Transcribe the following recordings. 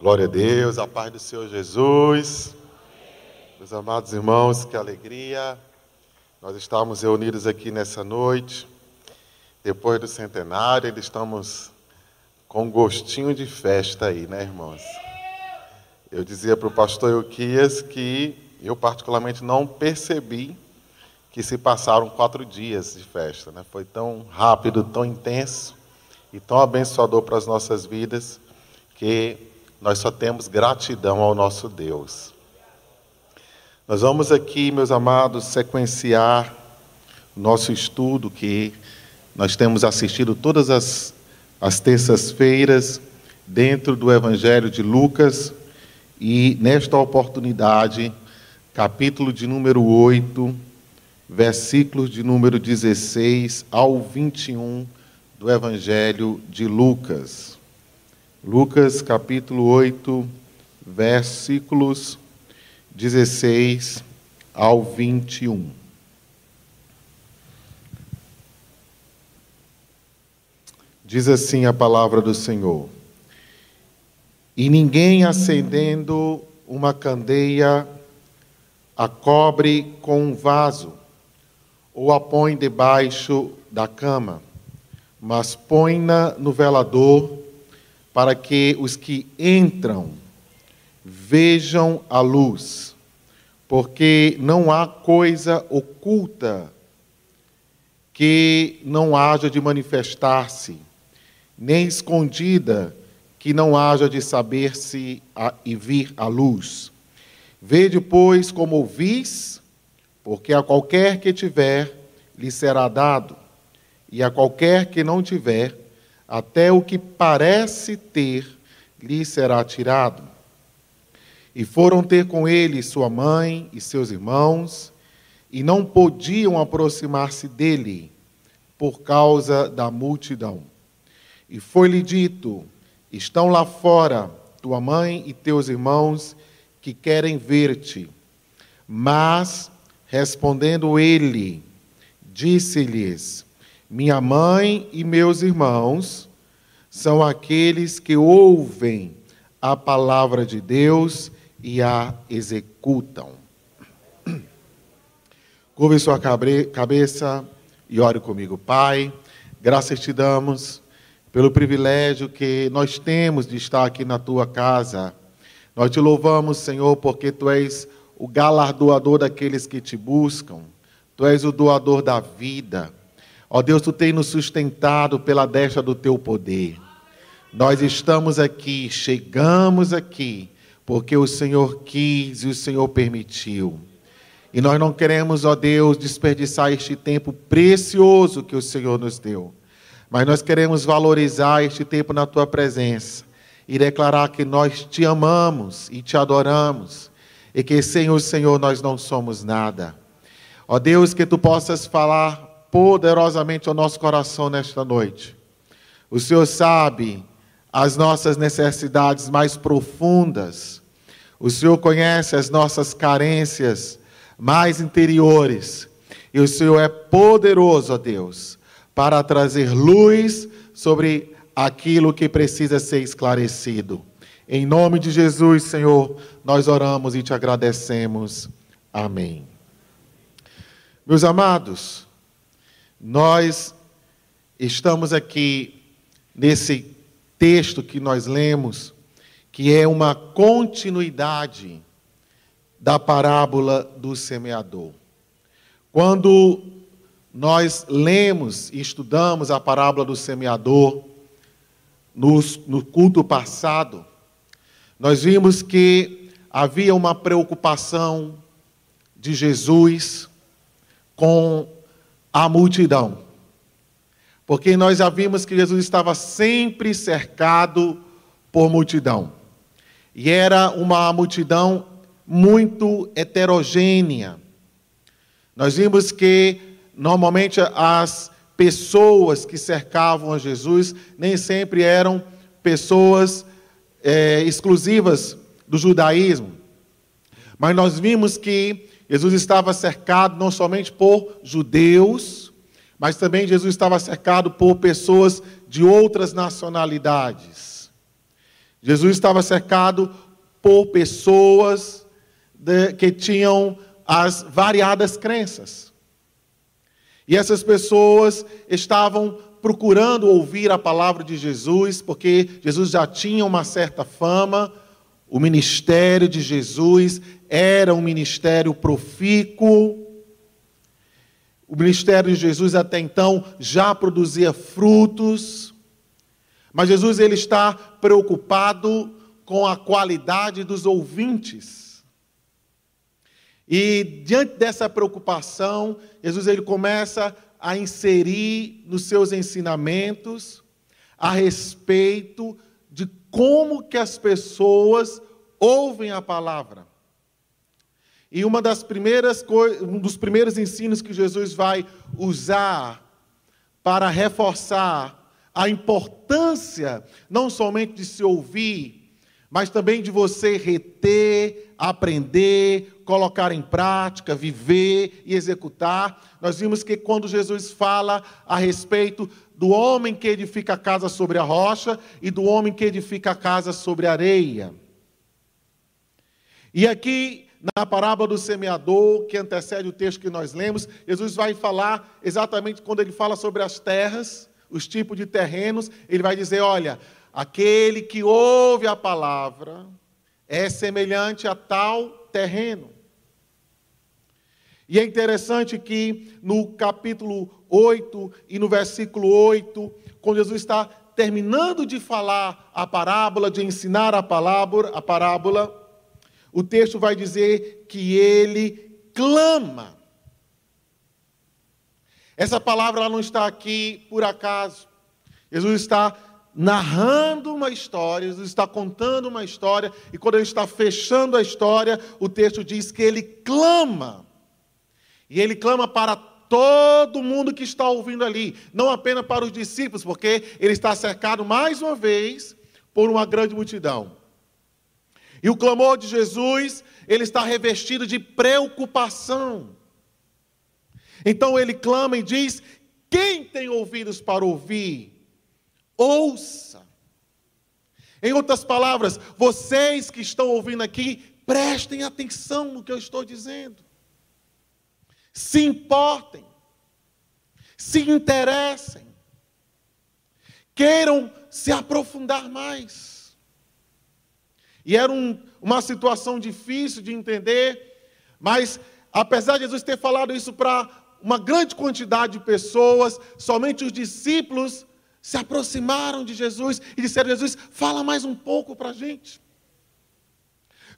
Glória a Deus, a paz do Senhor Jesus. Meus amados irmãos, que alegria nós estamos reunidos aqui nessa noite. Depois do centenário, ainda estamos com gostinho de festa aí, né, irmãos? Eu dizia para o pastor Euquias que eu, particularmente, não percebi que se passaram quatro dias de festa, né? Foi tão rápido, tão intenso e tão abençoador para as nossas vidas que nós só temos gratidão ao nosso Deus. Nós vamos aqui, meus amados, sequenciar o nosso estudo que nós temos assistido todas as, as terças-feiras dentro do Evangelho de Lucas e nesta oportunidade, capítulo de número 8, versículos de número 16 ao 21 do Evangelho de Lucas. Lucas capítulo 8, versículos 16 ao 21. Diz assim a palavra do Senhor: E ninguém acendendo uma candeia a cobre com um vaso, ou a põe debaixo da cama, mas põe-na no velador, para que os que entram vejam a luz, porque não há coisa oculta que não haja de manifestar-se, nem escondida que não haja de saber-se e vir à luz. Vede, pois, como ouvis, porque a qualquer que tiver, lhe será dado, e a qualquer que não tiver, até o que parece ter, lhe será tirado. E foram ter com ele sua mãe e seus irmãos, e não podiam aproximar-se dele, por causa da multidão. E foi-lhe dito: Estão lá fora tua mãe e teus irmãos que querem ver-te. Mas, respondendo ele, disse-lhes: Minha mãe e meus irmãos são aqueles que ouvem a palavra de Deus e a executam. Curve sua cabeça e ore comigo, Pai. Graças te damos pelo privilégio que nós temos de estar aqui na tua casa. Nós te louvamos, Senhor, porque tu és o galardoador daqueles que te buscam. Tu és o doador da vida. Ó Deus, tu tens nos sustentado pela destra do teu poder. Nós estamos aqui, chegamos aqui porque o Senhor quis e o Senhor permitiu. E nós não queremos, ó Deus, desperdiçar este tempo precioso que o Senhor nos deu. Mas nós queremos valorizar este tempo na tua presença e declarar que nós te amamos e te adoramos e que sem o Senhor nós não somos nada. Ó Deus, que tu possas falar poderosamente ao nosso coração nesta noite. O Senhor sabe as nossas necessidades mais profundas. O Senhor conhece as nossas carências mais interiores. E o Senhor é poderoso, ó Deus, para trazer luz sobre aquilo que precisa ser esclarecido. Em nome de Jesus, Senhor, nós oramos e te agradecemos. Amém. Meus amados, nós estamos aqui nesse texto que nós lemos, que é uma continuidade da parábola do semeador. Quando nós lemos e estudamos a parábola do semeador no, no culto passado, nós vimos que havia uma preocupação de Jesus com a multidão. Porque nós já vimos que Jesus estava sempre cercado por multidão. E era uma multidão muito heterogênea. Nós vimos que normalmente as pessoas que cercavam a Jesus nem sempre eram pessoas é, exclusivas do judaísmo. Mas nós vimos que Jesus estava cercado não somente por judeus, mas também Jesus estava cercado por pessoas de outras nacionalidades. Jesus estava cercado por pessoas de, que tinham as variadas crenças. E essas pessoas estavam procurando ouvir a palavra de Jesus, porque Jesus já tinha uma certa fama, o ministério de Jesus era um ministério profícuo. O ministério de Jesus até então já produzia frutos. Mas Jesus ele está preocupado com a qualidade dos ouvintes. E diante dessa preocupação, Jesus ele começa a inserir nos seus ensinamentos a respeito de como que as pessoas ouvem a palavra. E uma das primeiras um dos primeiros ensinos que Jesus vai usar para reforçar a importância não somente de se ouvir, mas também de você reter, aprender, colocar em prática, viver e executar. Nós vimos que quando Jesus fala a respeito do homem que edifica a casa sobre a rocha e do homem que edifica a casa sobre a areia. E aqui na parábola do semeador, que antecede o texto que nós lemos, Jesus vai falar exatamente quando ele fala sobre as terras, os tipos de terrenos, ele vai dizer: olha, aquele que ouve a palavra é semelhante a tal terreno. E é interessante que no capítulo 8 e no versículo 8, quando Jesus está terminando de falar a parábola, de ensinar a palavra, a parábola, o texto vai dizer que ele clama. Essa palavra não está aqui por acaso. Jesus está narrando uma história, Jesus está contando uma história, e quando ele está fechando a história, o texto diz que ele clama. E ele clama para todo mundo que está ouvindo ali, não apenas para os discípulos, porque ele está cercado mais uma vez por uma grande multidão. E o clamor de Jesus, ele está revestido de preocupação. Então ele clama e diz: Quem tem ouvidos para ouvir, ouça. Em outras palavras, vocês que estão ouvindo aqui, prestem atenção no que eu estou dizendo. Se importem, se interessem, queiram se aprofundar mais. E era um, uma situação difícil de entender, mas apesar de Jesus ter falado isso para uma grande quantidade de pessoas, somente os discípulos se aproximaram de Jesus e disseram: Jesus, fala mais um pouco para a gente.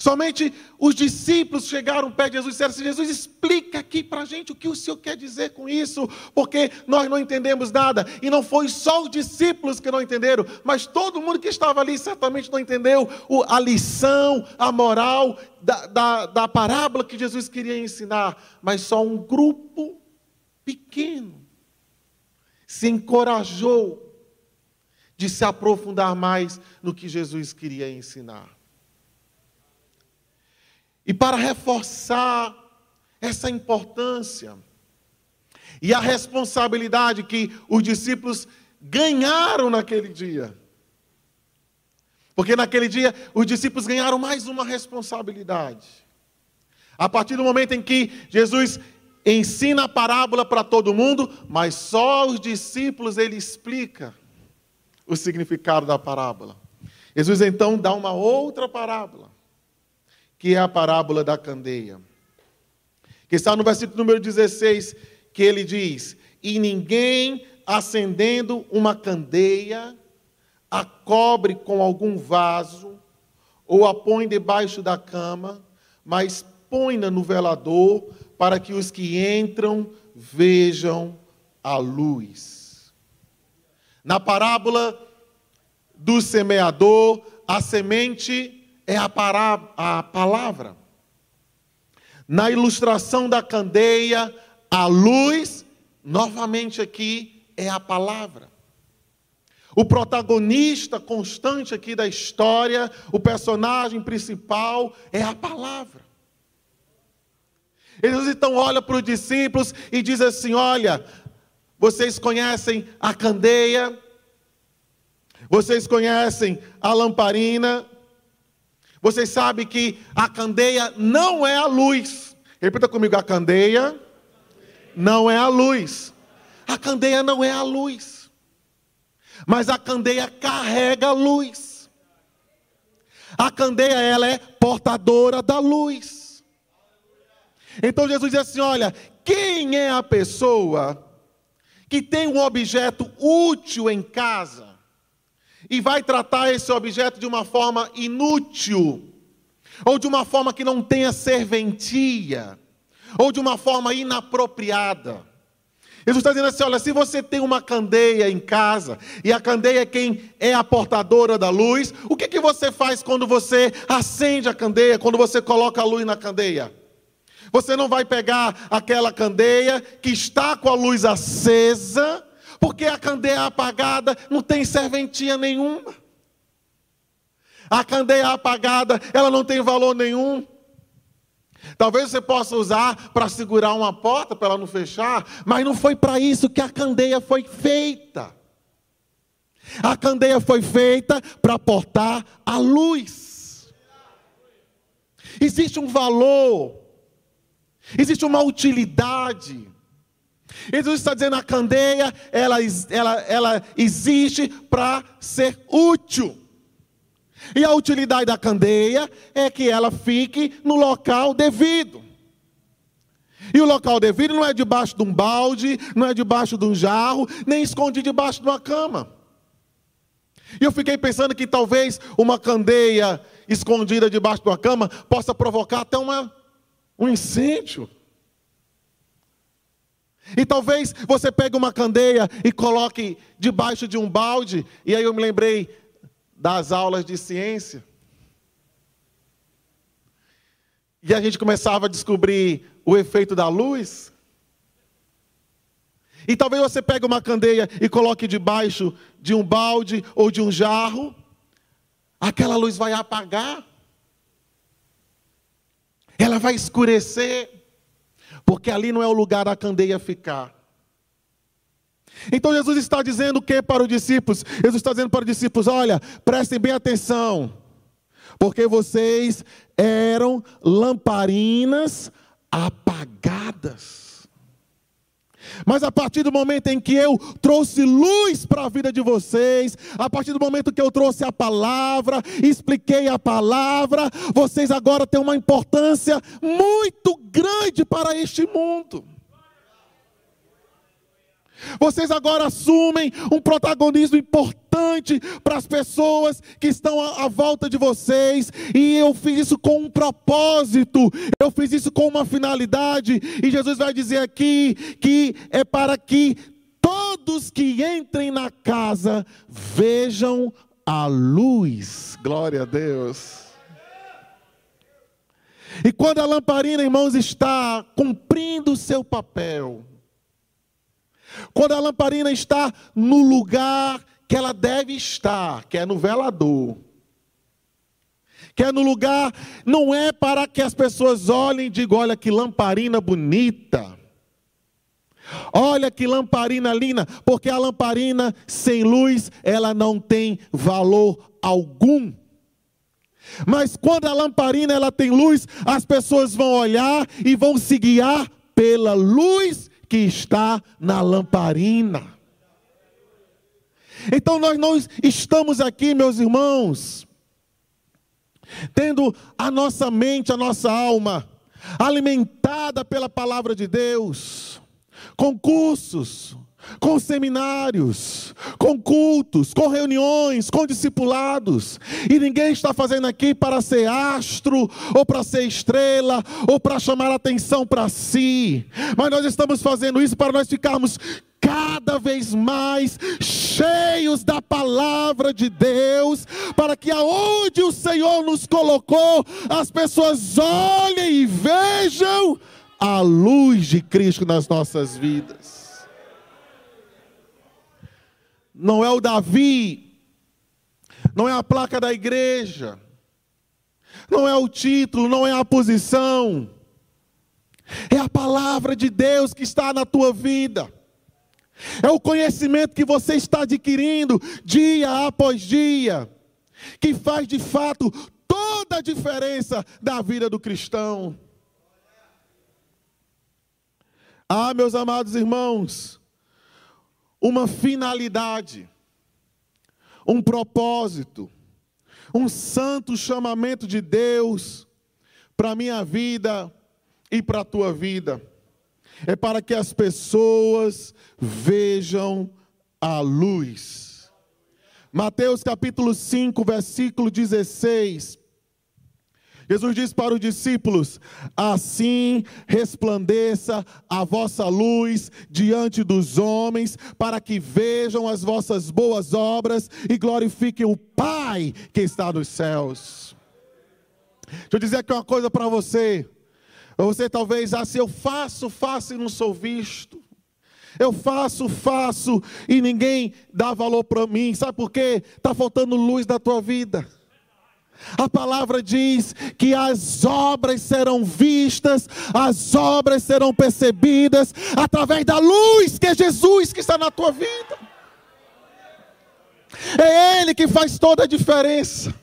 Somente os discípulos chegaram perto de Jesus e disseram assim: Jesus, explica aqui para a gente o que o Senhor quer dizer com isso, porque nós não entendemos nada. E não foi só os discípulos que não entenderam, mas todo mundo que estava ali certamente não entendeu a lição, a moral da, da, da parábola que Jesus queria ensinar. Mas só um grupo pequeno se encorajou de se aprofundar mais no que Jesus queria ensinar. E para reforçar essa importância e a responsabilidade que os discípulos ganharam naquele dia. Porque naquele dia os discípulos ganharam mais uma responsabilidade. A partir do momento em que Jesus ensina a parábola para todo mundo, mas só os discípulos ele explica o significado da parábola. Jesus então dá uma outra parábola que é a parábola da candeia. Que está no versículo número 16, que ele diz: E ninguém acendendo uma candeia a cobre com algum vaso ou a põe debaixo da cama, mas põe-na no velador para que os que entram vejam a luz. Na parábola do semeador, a semente é a, pará, a palavra. Na ilustração da candeia, a luz, novamente aqui, é a palavra. O protagonista constante aqui da história, o personagem principal, é a palavra. Jesus então olha para os discípulos e diz assim: Olha, vocês conhecem a candeia, Vocês conhecem a lamparina? Vocês sabem que a candeia não é a luz. Repita comigo: a candeia não é a luz. A candeia não é a luz. Mas a candeia carrega a luz. A candeia ela é portadora da luz. Então Jesus diz assim: olha, quem é a pessoa que tem um objeto útil em casa e vai tratar esse objeto de uma forma inútil, ou de uma forma que não tenha serventia, ou de uma forma inapropriada. Jesus está dizendo assim: olha, se você tem uma candeia em casa, e a candeia é quem é a portadora da luz, o que, que você faz quando você acende a candeia, quando você coloca a luz na candeia? Você não vai pegar aquela candeia que está com a luz acesa, porque a candeia apagada não tem serventia nenhuma. A candeia apagada, ela não tem valor nenhum. Talvez você possa usar para segurar uma porta para ela não fechar, mas não foi para isso que a candeia foi feita. A candeia foi feita para portar a luz. Existe um valor Existe uma utilidade. Jesus está dizendo a candeia, ela, ela, ela existe para ser útil. E a utilidade da candeia é que ela fique no local devido. E o local devido não é debaixo de um balde, não é debaixo de um jarro, nem escondido debaixo de uma cama. E eu fiquei pensando que talvez uma candeia escondida debaixo de uma cama possa provocar até uma um incêndio. E talvez você pegue uma candeia e coloque debaixo de um balde, e aí eu me lembrei das aulas de ciência. E a gente começava a descobrir o efeito da luz. E talvez você pegue uma candeia e coloque debaixo de um balde ou de um jarro, aquela luz vai apagar ela vai escurecer, porque ali não é o lugar da candeia ficar. Então Jesus está dizendo o que para os discípulos? Jesus está dizendo para os discípulos: olha, prestem bem atenção, porque vocês eram lamparinas apagadas. Mas a partir do momento em que eu trouxe luz para a vida de vocês, a partir do momento que eu trouxe a palavra, expliquei a palavra, vocês agora têm uma importância muito grande para este mundo. Vocês agora assumem um protagonismo importante para as pessoas que estão à, volta de vocês, e eu fiz isso com um propósito, eu fiz isso com uma finalidade, e Jesus vai dizer aqui que é para que todos que entrem na casa vejam a luz. Glória a Deus. E quando a lamparina, irmãos, está cumprindo o seu papel, quando a lamparina está no lugar que ela deve estar, que é no velador, que é no lugar, não é para que as pessoas olhem e digam: olha que lamparina bonita. Olha que lamparina linda, porque a lamparina sem luz, ela não tem valor algum. Mas quando a lamparina ela tem luz, as pessoas vão olhar e vão se guiar pela luz que está na lamparina. Então nós não estamos aqui, meus irmãos, tendo a nossa mente, a nossa alma alimentada pela palavra de Deus, com cursos, com seminários, com cultos, com reuniões, com discipulados. E ninguém está fazendo aqui para ser astro, ou para ser estrela, ou para chamar atenção para si. Mas nós estamos fazendo isso para nós ficarmos cada vez mais cheios da palavra de Deus, para que aonde o Senhor nos colocou, as pessoas olhem e vejam a luz de Cristo nas nossas vidas não é o Davi, não é a placa da igreja, não é o título, não é a posição, é a palavra de Deus que está na tua vida. É o conhecimento que você está adquirindo dia após dia, que faz de fato toda a diferença da vida do cristão. Ah, meus amados irmãos, uma finalidade, um propósito, um santo chamamento de Deus para a minha vida e para a tua vida. É para que as pessoas vejam a luz. Mateus capítulo 5, versículo 16. Jesus disse para os discípulos: Assim resplandeça a vossa luz diante dos homens, para que vejam as vossas boas obras e glorifiquem o Pai que está nos céus. Deixa eu dizer aqui uma coisa para você. Você talvez assim, eu faço, faço e não sou visto. Eu faço, faço e ninguém dá valor para mim. Sabe por quê? Está faltando luz na tua vida. A palavra diz que as obras serão vistas, as obras serão percebidas através da luz que é Jesus que está na tua vida. É Ele que faz toda a diferença.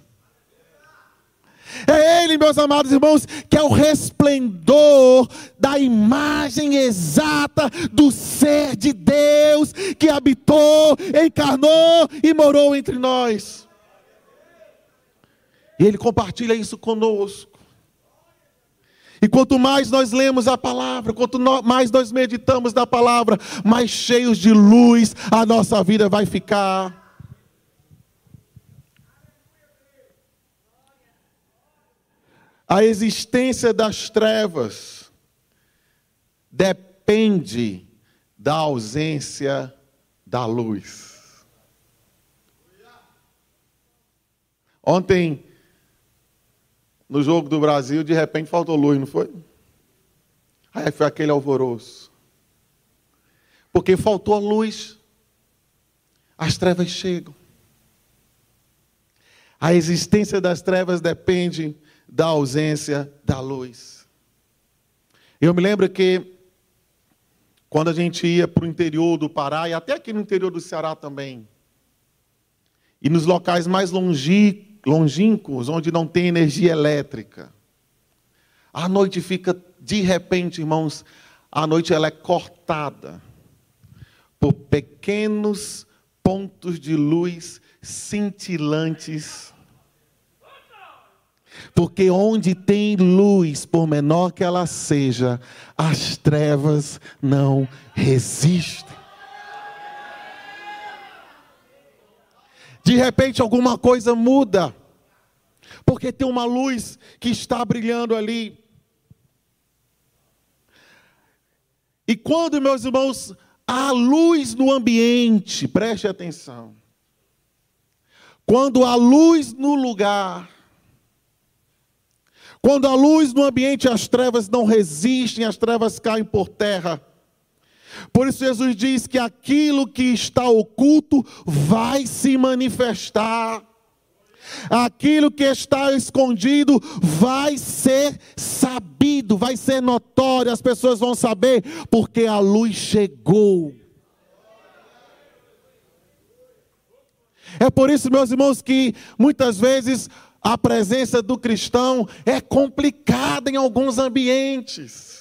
É Ele, meus amados irmãos, que é o resplendor da imagem exata do ser de Deus que habitou, encarnou e morou entre nós. E Ele compartilha isso conosco. E quanto mais nós lemos a palavra, quanto mais nós meditamos na palavra, mais cheios de luz a nossa vida vai ficar. A existência das trevas depende da ausência da luz. Ontem no jogo do Brasil, de repente faltou luz, não foi? Aí foi aquele alvoroço. Porque faltou a luz, as trevas chegam. A existência das trevas depende da ausência da luz. Eu me lembro que quando a gente ia para o interior do Pará e até aqui no interior do Ceará também, e nos locais mais longínquos, longínquos, onde não tem energia elétrica. A noite fica, de repente, irmãos, a noite ela é cortada por pequenos pontos de luz cintilantes. Porque onde tem luz, por menor que ela seja, as trevas não resistem. De repente alguma coisa muda, porque tem uma luz que está brilhando ali. E quando, meus irmãos, há luz no ambiente, preste atenção. Quando há luz no lugar, quando há luz no ambiente, as trevas não resistem, as trevas caem por terra. Por isso Jesus diz que aquilo que está oculto vai se manifestar. Aquilo que está escondido vai ser sabido, vai ser notório, as pessoas vão saber, porque a luz chegou. É por isso, meus irmãos, que muitas vezes a presença do cristão é complicada em alguns ambientes.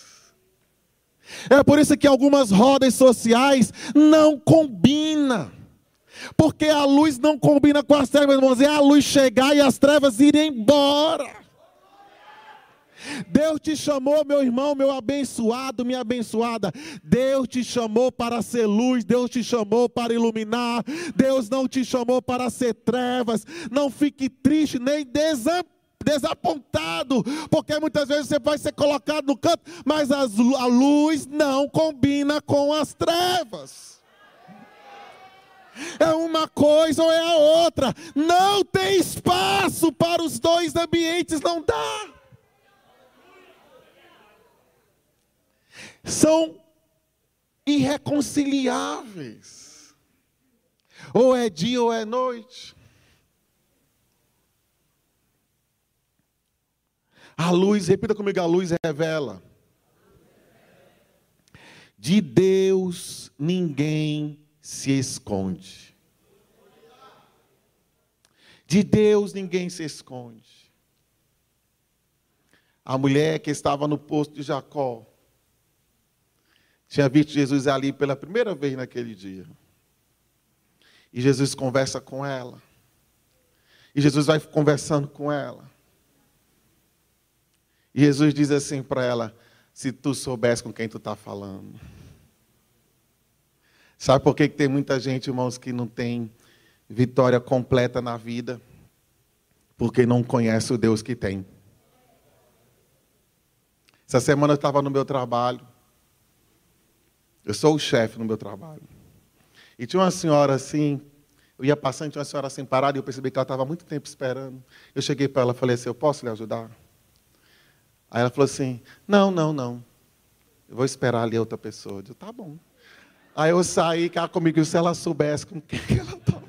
É por isso que algumas rodas sociais não combinam. Porque a luz não combina com as trevas, irmãos. É a luz chegar e as trevas irem embora. Deus te chamou, meu irmão, meu abençoado, minha abençoada. Deus te chamou para ser luz, Deus te chamou para iluminar. Deus não te chamou para ser trevas. Não fique triste nem desamparado desapontado, porque muitas vezes você vai ser colocado no canto, mas a luz não combina com as trevas. É uma coisa ou é a outra, não tem espaço para os dois ambientes, não dá. São irreconciliáveis. Ou é dia ou é noite. A luz, repita comigo, a luz revela. De Deus ninguém se esconde. De Deus ninguém se esconde. A mulher que estava no posto de Jacó tinha visto Jesus ali pela primeira vez naquele dia. E Jesus conversa com ela. E Jesus vai conversando com ela. E Jesus diz assim para ela: Se tu soubesse com quem tu está falando. Sabe por que tem muita gente, irmãos, que não tem vitória completa na vida? Porque não conhece o Deus que tem. Essa semana eu estava no meu trabalho. Eu sou o chefe no meu trabalho. E tinha uma senhora assim, eu ia passando, tinha uma senhora assim parada, e eu percebi que ela estava muito tempo esperando. Eu cheguei para ela e falei assim: Eu posso lhe ajudar? Aí ela falou assim: Não, não, não. Eu vou esperar ali outra pessoa. Eu disse: Tá bom. Aí eu saí cá comigo, se ela soubesse com quem ela estava.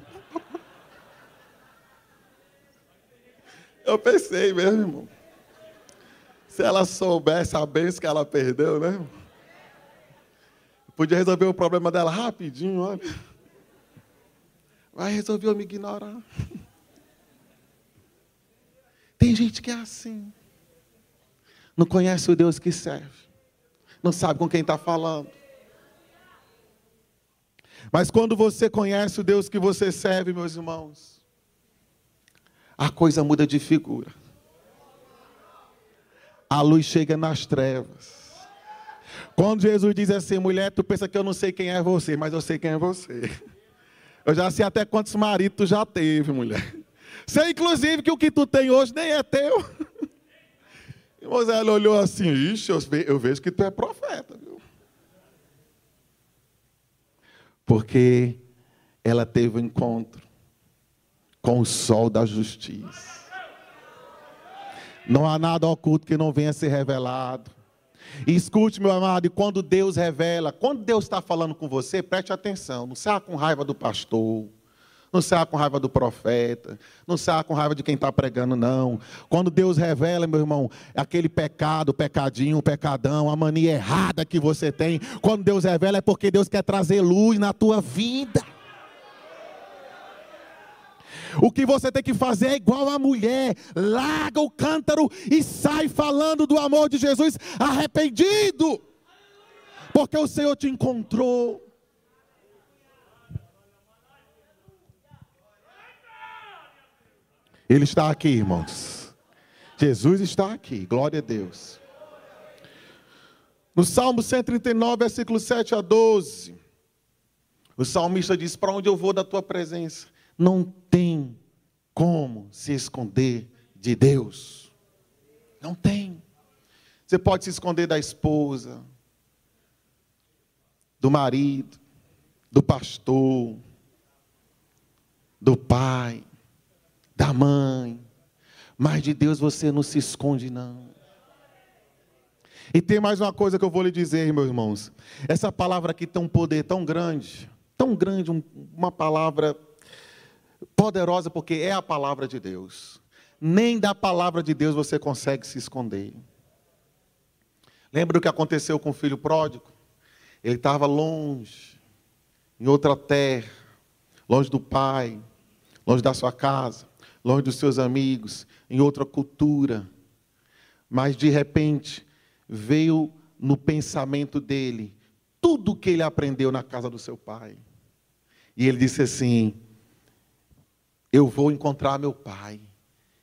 Eu pensei mesmo, irmão. Se ela soubesse a bênção que ela perdeu, né? Podia resolver o problema dela rapidinho, olha. Mas resolveu me ignorar. Tem gente que é assim. Não conhece o Deus que serve. Não sabe com quem está falando. Mas quando você conhece o Deus que você serve, meus irmãos, a coisa muda de figura. A luz chega nas trevas. Quando Jesus diz assim, mulher, tu pensa que eu não sei quem é você, mas eu sei quem é você. Eu já sei até quantos maridos tu já teve, mulher. Sei, inclusive, que o que tu tem hoje nem é teu. E Moisés olhou assim, ixi, eu vejo que tu é profeta, viu? Porque ela teve um encontro com o sol da justiça. Não há nada oculto que não venha a ser revelado. E escute, meu amado, e quando Deus revela, quando Deus está falando com você, preste atenção. Não saia com raiva do pastor, não saia com raiva do profeta, não saia com raiva de quem está pregando, não. Quando Deus revela, meu irmão, aquele pecado, pecadinho, pecadão, a mania errada que você tem, quando Deus revela é porque Deus quer trazer luz na tua vida. O que você tem que fazer é igual a mulher: larga o cântaro e sai falando do amor de Jesus arrependido, porque o Senhor te encontrou. Ele está aqui, irmãos. Jesus está aqui, glória a Deus. No Salmo 139, versículo 7 a 12, o salmista diz: Para onde eu vou da tua presença? não tem como se esconder de Deus. Não tem. Você pode se esconder da esposa, do marido, do pastor, do pai, da mãe, mas de Deus você não se esconde, não. E tem mais uma coisa que eu vou lhe dizer, meus irmãos. Essa palavra aqui tem um poder tão grande, tão grande, uma palavra poderosa porque é a palavra de Deus. Nem da palavra de Deus você consegue se esconder. Lembra o que aconteceu com o filho pródigo? Ele estava longe, em outra terra, longe do pai, longe da sua casa, longe dos seus amigos, em outra cultura. Mas de repente veio no pensamento dele tudo o que ele aprendeu na casa do seu pai. E ele disse assim: eu vou encontrar meu pai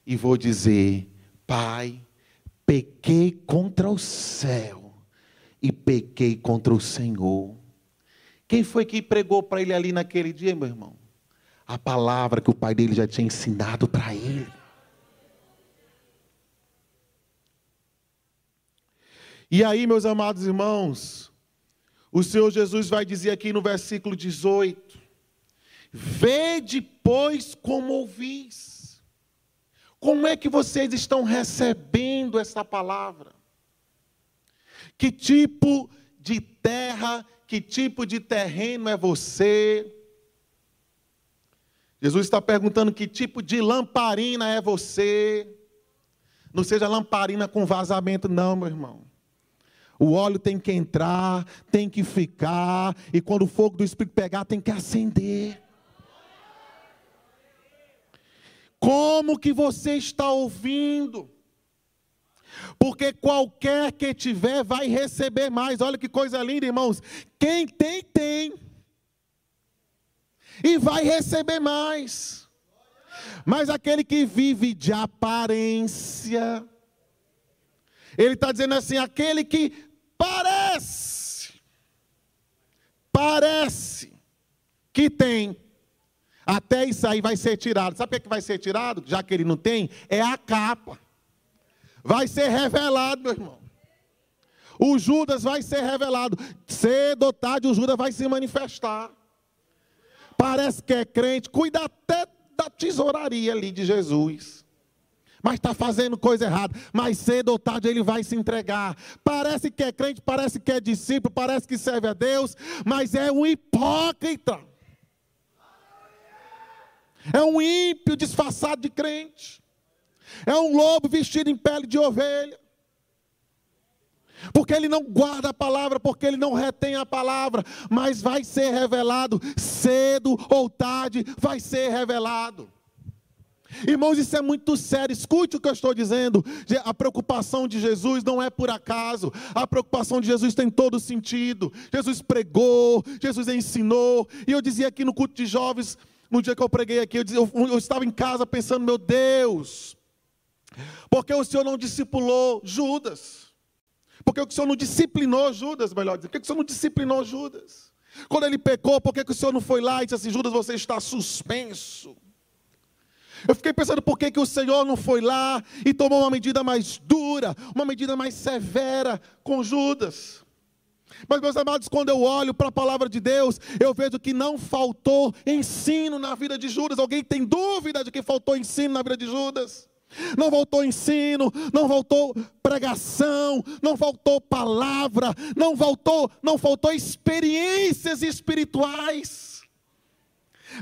e vou dizer: Pai, pequei contra o céu e pequei contra o Senhor. Quem foi que pregou para ele ali naquele dia, meu irmão? A palavra que o pai dele já tinha ensinado para ele. E aí, meus amados irmãos, o Senhor Jesus vai dizer aqui no versículo 18: Vede, pois, como ouvis. Como é que vocês estão recebendo essa palavra? Que tipo de terra, que tipo de terreno é você? Jesus está perguntando que tipo de lamparina é você. Não seja lamparina com vazamento, não, meu irmão. O óleo tem que entrar, tem que ficar, e quando o fogo do Espírito pegar, tem que acender. Como que você está ouvindo? Porque qualquer que tiver vai receber mais. Olha que coisa linda, irmãos. Quem tem, tem. E vai receber mais. Mas aquele que vive de aparência, ele está dizendo assim: aquele que parece, parece que tem, até isso aí vai ser tirado. Sabe o que vai ser tirado? Já que ele não tem, é a capa. Vai ser revelado, meu irmão. O Judas vai ser revelado. Cedo ou tarde, o Judas vai se manifestar. Parece que é crente, cuida até da tesouraria ali de Jesus. Mas está fazendo coisa errada. Mas cedo ou tarde ele vai se entregar. Parece que é crente, parece que é discípulo, parece que serve a Deus, mas é um hipócrita. É um ímpio disfarçado de crente. É um lobo vestido em pele de ovelha. Porque ele não guarda a palavra, porque ele não retém a palavra, mas vai ser revelado, cedo ou tarde, vai ser revelado. Irmãos, isso é muito sério. Escute o que eu estou dizendo. A preocupação de Jesus não é por acaso. A preocupação de Jesus tem todo sentido. Jesus pregou, Jesus ensinou. E eu dizia aqui no culto de jovens, no dia que eu preguei aqui, eu, dizia, eu, eu estava em casa pensando, meu Deus, porque o Senhor não discipulou Judas? Porque o Senhor não disciplinou Judas, melhor dizendo? Por que o Senhor não disciplinou Judas? Quando ele pecou, por que o Senhor não foi lá e disse assim: Judas, você está suspenso? Eu fiquei pensando por que, que o Senhor não foi lá e tomou uma medida mais dura, uma medida mais severa com Judas. Mas, meus amados, quando eu olho para a palavra de Deus, eu vejo que não faltou ensino na vida de Judas. Alguém tem dúvida de que faltou ensino na vida de Judas? Não faltou ensino, não faltou pregação, não faltou palavra, não faltou, não faltou experiências espirituais.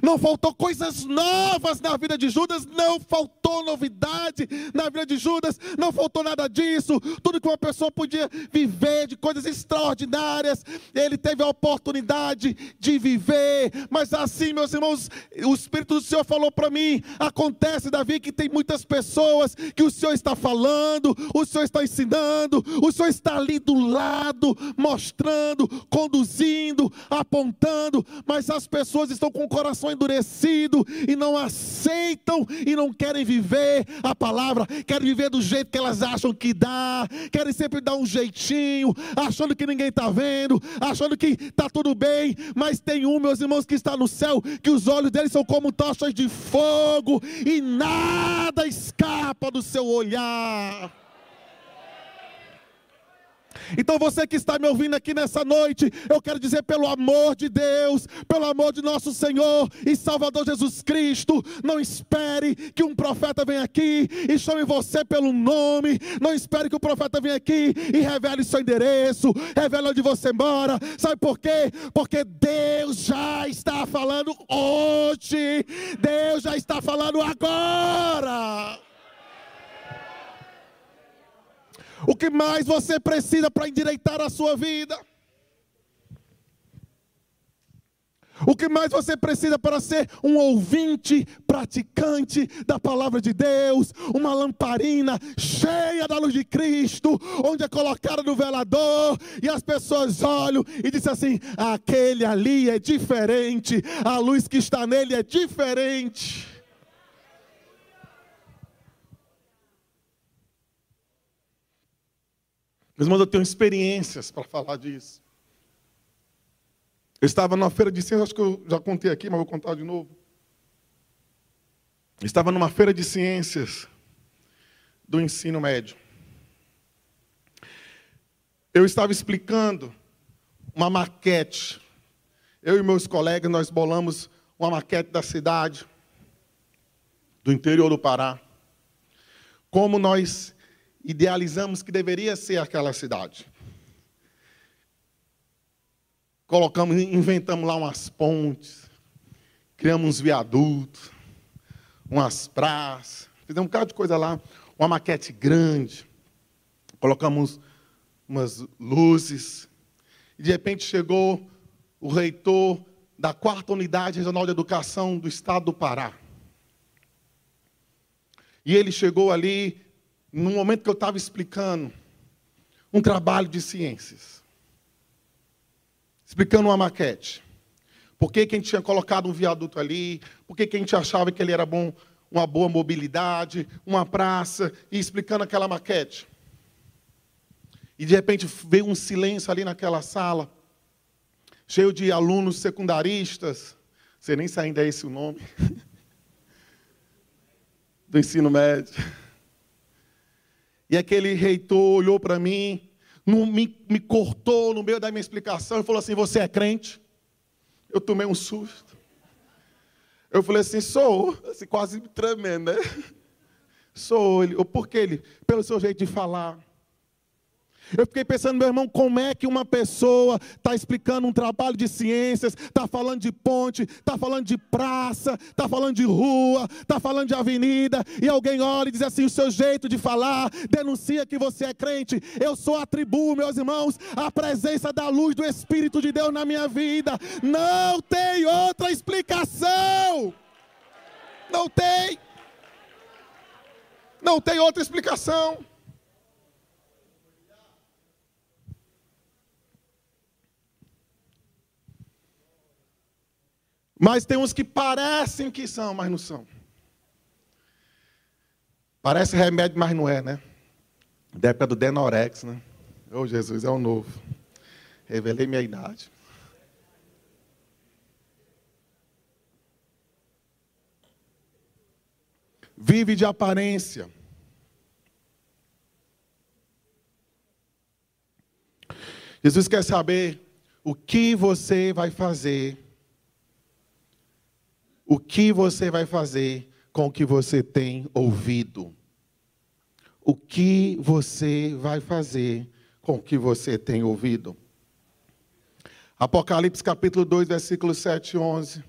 Não faltou coisas novas na vida de Judas, não faltou novidade na vida de Judas, não faltou nada disso. Tudo que uma pessoa podia viver de coisas extraordinárias, ele teve a oportunidade de viver. Mas assim, meus irmãos, o Espírito do Senhor falou para mim: acontece, Davi, que tem muitas pessoas que o Senhor está falando, o Senhor está ensinando, o Senhor está ali do lado, mostrando, conduzindo, apontando, mas as pessoas estão com o coração coração endurecido e não aceitam e não querem viver a palavra, querem viver do jeito que elas acham que dá, querem sempre dar um jeitinho, achando que ninguém está vendo, achando que está tudo bem, mas tem um, meus irmãos, que está no céu, que os olhos dele são como tochas de fogo e nada escapa do seu olhar. Então você que está me ouvindo aqui nessa noite, eu quero dizer pelo amor de Deus, pelo amor de nosso Senhor e Salvador Jesus Cristo, não espere que um profeta venha aqui e chame você pelo nome, não espere que o profeta venha aqui e revele seu endereço, revele onde você mora. Sabe por quê? Porque Deus já está falando hoje. Deus já está falando agora. O que mais você precisa para endireitar a sua vida? O que mais você precisa para ser um ouvinte, praticante da palavra de Deus, uma lamparina cheia da luz de Cristo, onde é colocada no velador e as pessoas olham e dizem assim: aquele ali é diferente, a luz que está nele é diferente. Meus irmãos, eu tenho experiências para falar disso. Eu estava numa feira de ciências, acho que eu já contei aqui, mas vou contar de novo. Eu estava numa feira de ciências do ensino médio. Eu estava explicando uma maquete. Eu e meus colegas, nós bolamos uma maquete da cidade, do interior do Pará. Como nós idealizamos que deveria ser aquela cidade. Colocamos, inventamos lá umas pontes, criamos uns viadutos, umas praças, fizemos um bocado de coisa lá, uma maquete grande, colocamos umas luzes. E de repente chegou o reitor da quarta unidade regional de educação do estado do Pará. E ele chegou ali, no momento que eu estava explicando um trabalho de ciências, explicando uma maquete. Por que, que a gente tinha colocado um viaduto ali? Por que, que a gente achava que ele era bom, uma boa mobilidade, uma praça, e explicando aquela maquete. E de repente veio um silêncio ali naquela sala, cheio de alunos secundaristas, você nem se ainda é esse o nome, do ensino médio. E aquele reitor olhou para mim, me, me cortou no meio da minha explicação e falou assim: Você é crente? Eu tomei um susto. Eu falei assim: Sou, assim, quase tremendo, né? Sou ele. Por que ele? Pelo seu jeito de falar eu fiquei pensando, meu irmão, como é que uma pessoa está explicando um trabalho de ciências, está falando de ponte, está falando de praça, está falando de rua, está falando de avenida, e alguém olha e diz assim: o seu jeito de falar denuncia que você é crente. Eu só atribuo, meus irmãos, a presença da luz do Espírito de Deus na minha vida. Não tem outra explicação. Não tem. Não tem outra explicação. Mas tem uns que parecem que são, mas não são. Parece remédio, mas não é, né? Da época do Denorex, né? Ô oh, Jesus, é o novo. Revelei minha idade. Vive de aparência. Jesus quer saber o que você vai fazer o que você vai fazer com o que você tem ouvido? O que você vai fazer com o que você tem ouvido? Apocalipse capítulo 2, versículos 7 e 11,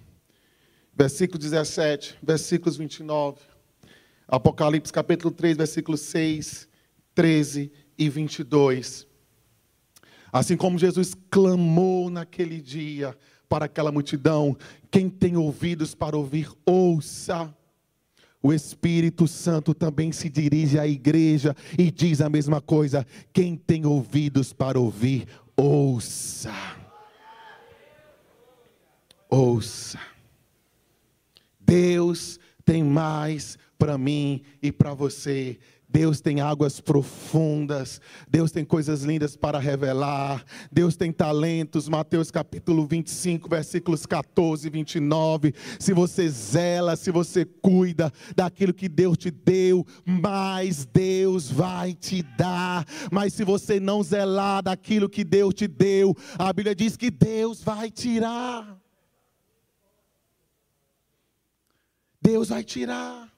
versículo 17, versículos 29. Apocalipse capítulo 3, versículos 6, 13 e 22. Assim como Jesus clamou naquele dia para aquela multidão: quem tem ouvidos para ouvir, ouça. O Espírito Santo também se dirige à igreja e diz a mesma coisa: quem tem ouvidos para ouvir, ouça. Ouça. Deus tem mais para mim e para você. Deus tem águas profundas, Deus tem coisas lindas para revelar, Deus tem talentos. Mateus capítulo 25, versículos 14 e 29. Se você zela, se você cuida daquilo que Deus te deu, mais Deus vai te dar. Mas se você não zelar daquilo que Deus te deu, a Bíblia diz que Deus vai tirar. Deus vai tirar.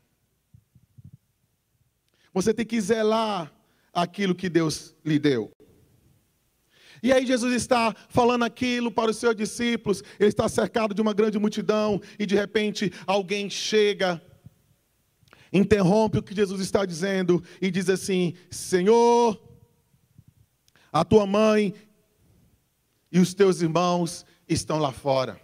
Você tem que zelar aquilo que Deus lhe deu. E aí Jesus está falando aquilo para os seus discípulos, ele está cercado de uma grande multidão e de repente alguém chega, interrompe o que Jesus está dizendo e diz assim: Senhor, a tua mãe e os teus irmãos estão lá fora.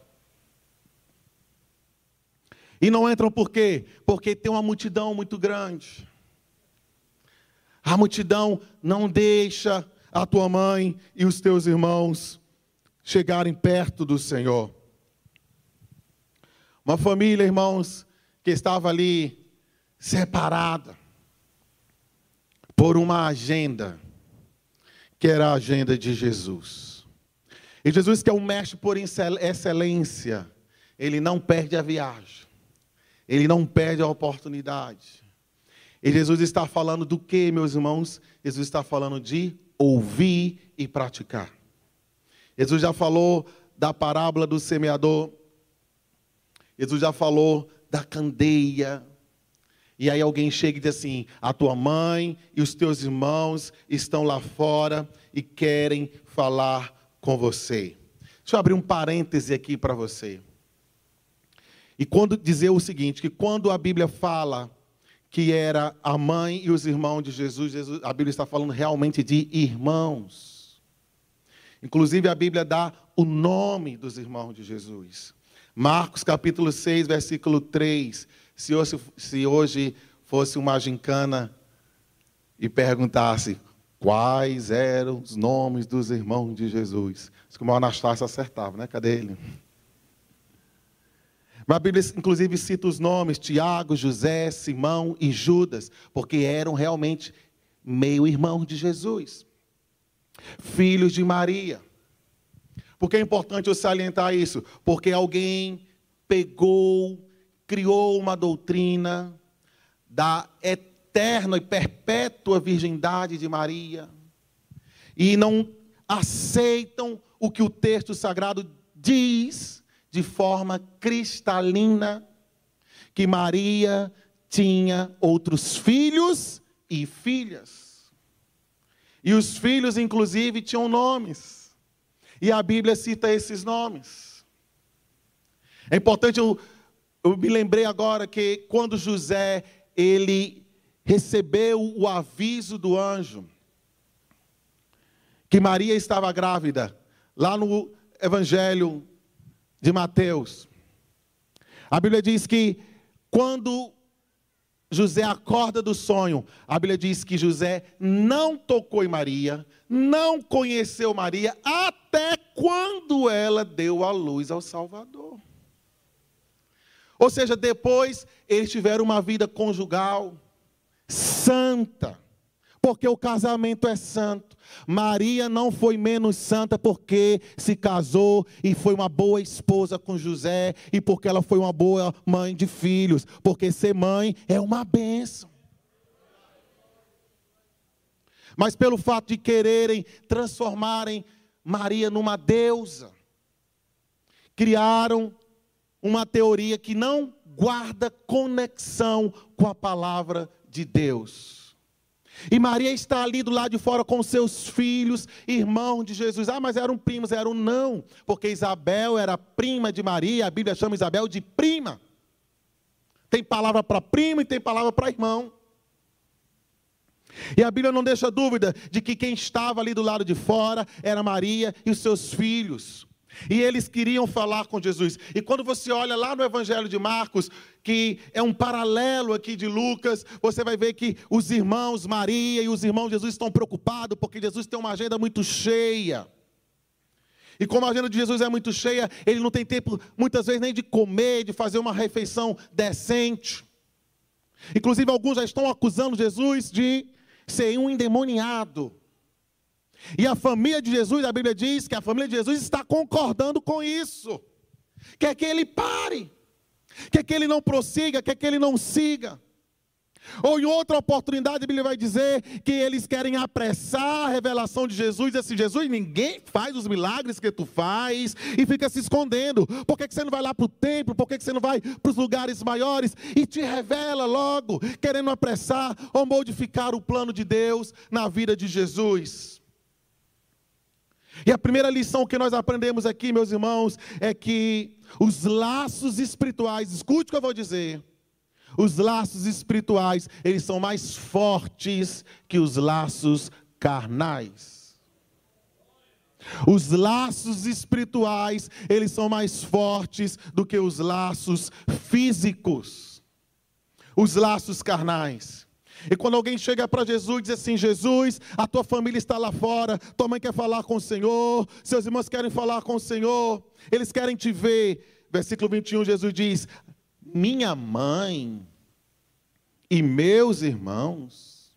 E não entram por quê? Porque tem uma multidão muito grande. A multidão não deixa a tua mãe e os teus irmãos chegarem perto do Senhor. Uma família, irmãos, que estava ali separada por uma agenda, que era a agenda de Jesus. E Jesus, que é um mestre por excelência, ele não perde a viagem, ele não perde a oportunidade. E Jesus está falando do que, meus irmãos? Jesus está falando de ouvir e praticar. Jesus já falou da parábola do semeador. Jesus já falou da candeia. E aí alguém chega e diz assim: a tua mãe e os teus irmãos estão lá fora e querem falar com você. Deixa eu abrir um parêntese aqui para você. E quando dizer o seguinte: que quando a Bíblia fala que era a mãe e os irmãos de Jesus. Jesus a Bíblia está falando realmente de irmãos. Inclusive, a Bíblia dá o nome dos irmãos de Jesus. Marcos capítulo 6, versículo 3. Se hoje, se hoje fosse uma gincana e perguntasse quais eram os nomes dos irmãos de Jesus. Como o Anastácio acertava, né? Cadê ele? A Bíblia, inclusive, cita os nomes: Tiago, José, Simão e Judas, porque eram realmente meio irmãos de Jesus, filhos de Maria. Por que é importante eu salientar isso? Porque alguém pegou, criou uma doutrina da eterna e perpétua virgindade de Maria e não aceitam o que o texto sagrado diz de forma cristalina que Maria tinha outros filhos e filhas. E os filhos, inclusive, tinham nomes. E a Bíblia cita esses nomes. É importante, eu, eu me lembrei agora que quando José, ele recebeu o aviso do anjo, que Maria estava grávida, lá no Evangelho de Mateus. A Bíblia diz que quando José acorda do sonho, a Bíblia diz que José não tocou em Maria, não conheceu Maria, até quando ela deu a luz ao Salvador. Ou seja, depois eles tiveram uma vida conjugal santa, porque o casamento é santo. Maria não foi menos santa porque se casou e foi uma boa esposa com José e porque ela foi uma boa mãe de filhos, porque ser mãe é uma benção. Mas pelo fato de quererem transformarem Maria numa deusa, criaram uma teoria que não guarda conexão com a palavra de Deus. E Maria está ali do lado de fora com seus filhos, irmão de Jesus. Ah, mas eram primos, eram não, porque Isabel era prima de Maria, a Bíblia chama Isabel de prima. Tem palavra para primo e tem palavra para irmão. E a Bíblia não deixa dúvida de que quem estava ali do lado de fora era Maria e os seus filhos. E eles queriam falar com Jesus. E quando você olha lá no Evangelho de Marcos, que é um paralelo aqui de Lucas, você vai ver que os irmãos Maria e os irmãos Jesus estão preocupados, porque Jesus tem uma agenda muito cheia. E como a agenda de Jesus é muito cheia, ele não tem tempo, muitas vezes, nem de comer, de fazer uma refeição decente. Inclusive, alguns já estão acusando Jesus de ser um endemoniado. E a família de Jesus, a Bíblia diz que a família de Jesus está concordando com isso. Quer que ele pare, quer que ele não prossiga, quer que ele não siga. Ou em outra oportunidade, a Bíblia vai dizer que eles querem apressar a revelação de Jesus. E assim, Jesus, ninguém faz os milagres que tu faz e fica se escondendo. Por que, que você não vai lá para o templo? Por que, que você não vai para os lugares maiores? E te revela logo, querendo apressar ou modificar o plano de Deus na vida de Jesus. E a primeira lição que nós aprendemos aqui, meus irmãos, é que os laços espirituais, escute o que eu vou dizer. Os laços espirituais, eles são mais fortes que os laços carnais. Os laços espirituais, eles são mais fortes do que os laços físicos. Os laços carnais. E quando alguém chega para Jesus e diz assim: Jesus, a tua família está lá fora, tua mãe quer falar com o Senhor, seus irmãos querem falar com o Senhor, eles querem te ver. Versículo 21, Jesus diz: Minha mãe e meus irmãos.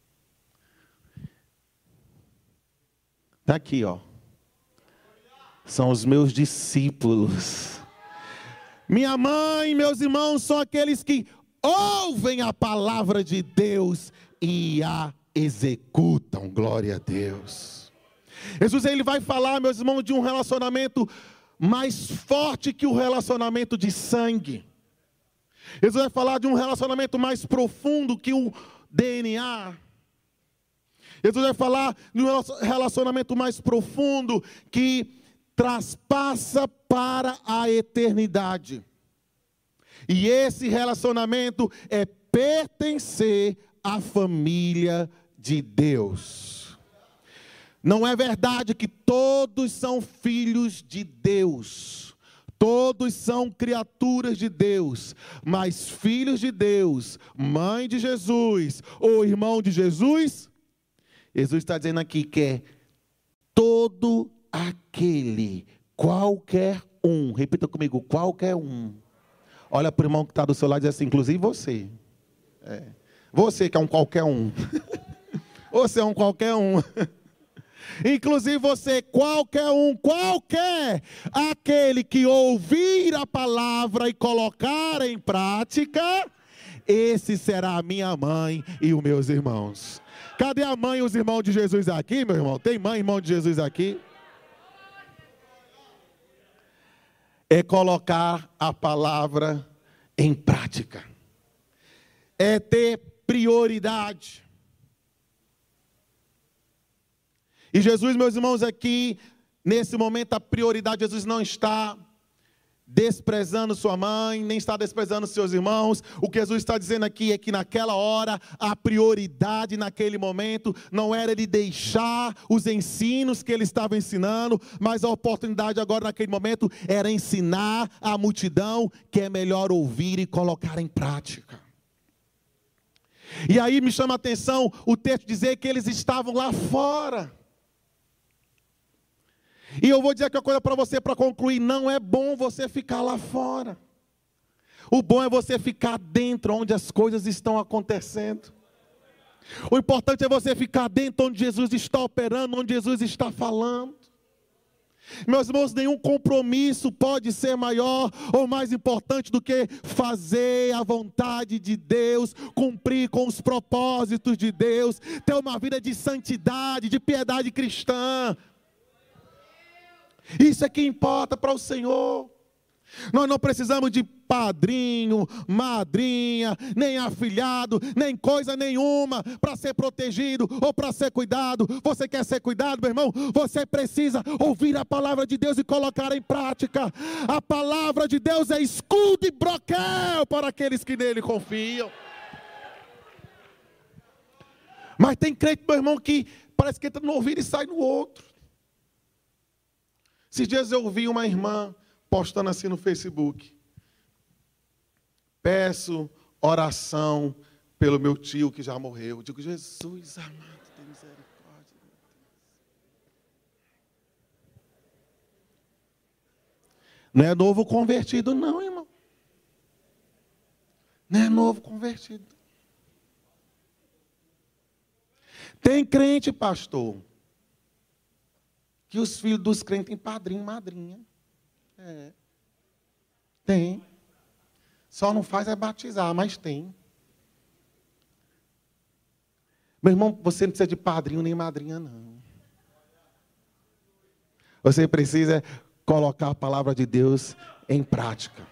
Está aqui, ó. São os meus discípulos. Minha mãe e meus irmãos são aqueles que ouvem a palavra de Deus e a executam. Glória a Deus. Jesus ele vai falar, meus irmãos, de um relacionamento mais forte que o relacionamento de sangue. Jesus vai falar de um relacionamento mais profundo que o DNA. Jesus vai falar de um relacionamento mais profundo que traspassa para a eternidade. E esse relacionamento é pertencer à família de Deus. Não é verdade que todos são filhos de Deus. Todos são criaturas de Deus, mas filhos de Deus, mãe de Jesus ou irmão de Jesus, Jesus está dizendo aqui que é todo aquele, qualquer um, repita comigo, qualquer um. Olha para o irmão que está do seu lado e diz assim, inclusive você. É. Você que é um qualquer um. você é um qualquer um. Inclusive você, qualquer um, qualquer, aquele que ouvir a palavra e colocar em prática, esse será a minha mãe e os meus irmãos. Cadê a mãe e os irmãos de Jesus aqui, meu irmão? Tem mãe e irmão de Jesus aqui? É colocar a palavra em prática, é ter prioridade. E Jesus, meus irmãos, aqui, nesse momento, a prioridade, Jesus não está desprezando sua mãe, nem está desprezando seus irmãos. O que Jesus está dizendo aqui é que naquela hora, a prioridade naquele momento não era de deixar os ensinos que ele estava ensinando, mas a oportunidade agora naquele momento era ensinar a multidão que é melhor ouvir e colocar em prática. E aí me chama a atenção o texto dizer que eles estavam lá fora. E eu vou dizer aqui uma coisa para você para concluir: não é bom você ficar lá fora. O bom é você ficar dentro, onde as coisas estão acontecendo. O importante é você ficar dentro, onde Jesus está operando, onde Jesus está falando. Meus irmãos, nenhum compromisso pode ser maior ou mais importante do que fazer a vontade de Deus, cumprir com os propósitos de Deus, ter uma vida de santidade, de piedade cristã. Isso é que importa para o Senhor. Nós não precisamos de padrinho, madrinha, nem afilhado, nem coisa nenhuma para ser protegido ou para ser cuidado. Você quer ser cuidado, meu irmão? Você precisa ouvir a palavra de Deus e colocar em prática. A palavra de Deus é escudo e broquel para aqueles que nele confiam. Mas tem crente, meu irmão, que parece que entra no ouvido e sai no outro. Esses dias eu ouvi uma irmã postando assim no Facebook. Peço oração pelo meu tio que já morreu. Eu digo, Jesus amado, tem misericórdia. Não é novo convertido, não, irmão. Não é novo convertido. Tem crente, pastor, que os filhos dos crentes têm padrinho e madrinha. É. Tem. Só não faz é batizar, mas tem. Meu irmão, você não precisa de padrinho nem madrinha, não. Você precisa colocar a palavra de Deus em prática.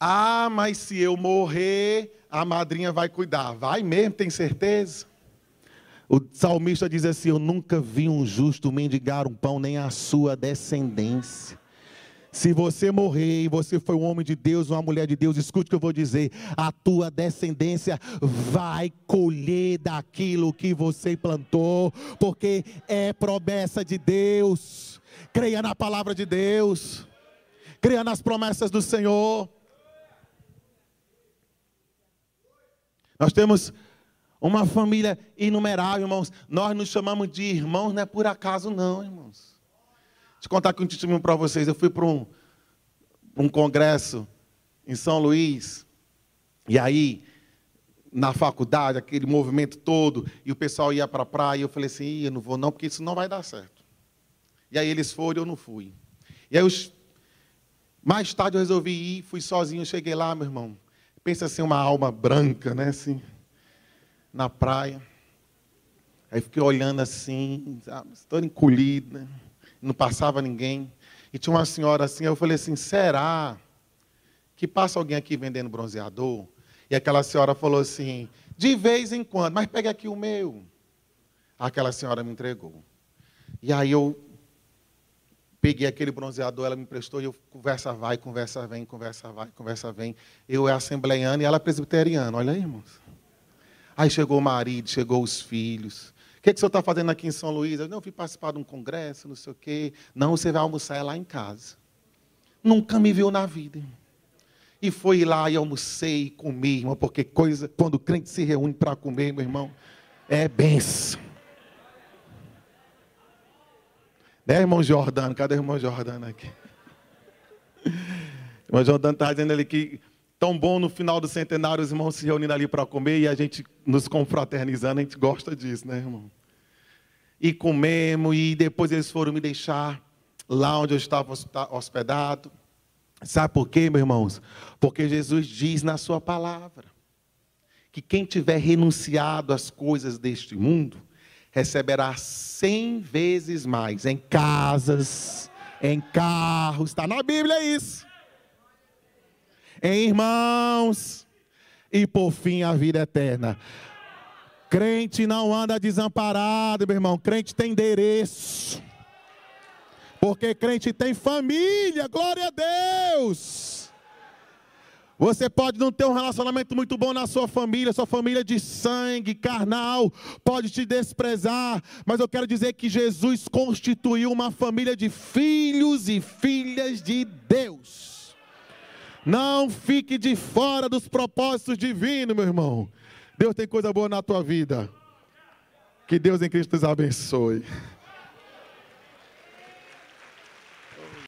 Ah, mas se eu morrer, a madrinha vai cuidar. Vai mesmo, tem certeza? O salmista diz assim: Eu nunca vi um justo mendigar um pão, nem a sua descendência. Se você morrer e você foi um homem de Deus, uma mulher de Deus, escute o que eu vou dizer: a tua descendência vai colher daquilo que você plantou, porque é promessa de Deus. Creia na palavra de Deus, creia nas promessas do Senhor. Nós temos uma família inumerável, irmãos. Nós nos chamamos de irmãos, não é por acaso, não, irmãos. Deixa eu contar aqui um testemunho para vocês. Eu fui para um, um congresso em São Luís, e aí, na faculdade, aquele movimento todo, e o pessoal ia para a praia, e eu falei assim: eu não vou não, porque isso não vai dar certo. E aí eles foram e eu não fui. E aí, mais tarde eu resolvi ir, fui sozinho, cheguei lá, meu irmão. Pensa assim, uma alma branca, né? Assim, na praia. Aí fiquei olhando assim, toda encolhida, não passava ninguém. E tinha uma senhora assim, eu falei assim: será que passa alguém aqui vendendo bronzeador? E aquela senhora falou assim: de vez em quando, mas pega aqui o meu. Aquela senhora me entregou. E aí eu peguei aquele bronzeador, ela me emprestou e eu conversa vai, conversa vem, conversa vai, conversa vem. Eu é assembleiano e ela é presbiteriana, olha aí, irmãos. Aí chegou o marido, chegou os filhos. O que, que o senhor está fazendo aqui em São Luís? Eu não fui participar de um congresso, não sei o quê. Não, você vai almoçar lá em casa. Nunca me viu na vida. E foi lá e almocei e comi, irmão, porque coisa, quando o crente se reúne para comer, meu irmão, é benção. Né, irmão Jordano? Cadê o irmão Jordano aqui? O irmão Jordano está dizendo ali que tão bom no final do centenário os irmãos se reunindo ali para comer e a gente nos confraternizando, a gente gosta disso, né, irmão? E comemos, e depois eles foram me deixar lá onde eu estava hospedado. Sabe por quê, meus irmãos? Porque Jesus diz na sua palavra que quem tiver renunciado às coisas deste mundo receberá cem vezes mais em casas, em carros. Está na Bíblia isso em irmãos e por fim a vida eterna. Crente não anda desamparado, meu irmão. Crente tem endereço. Porque crente tem família, glória a Deus. Você pode não ter um relacionamento muito bom na sua família, sua família de sangue, carnal, pode te desprezar, mas eu quero dizer que Jesus constituiu uma família de filhos e filhas de Deus. Não fique de fora dos propósitos divinos, meu irmão. Deus tem coisa boa na tua vida. Que Deus em Cristo te abençoe.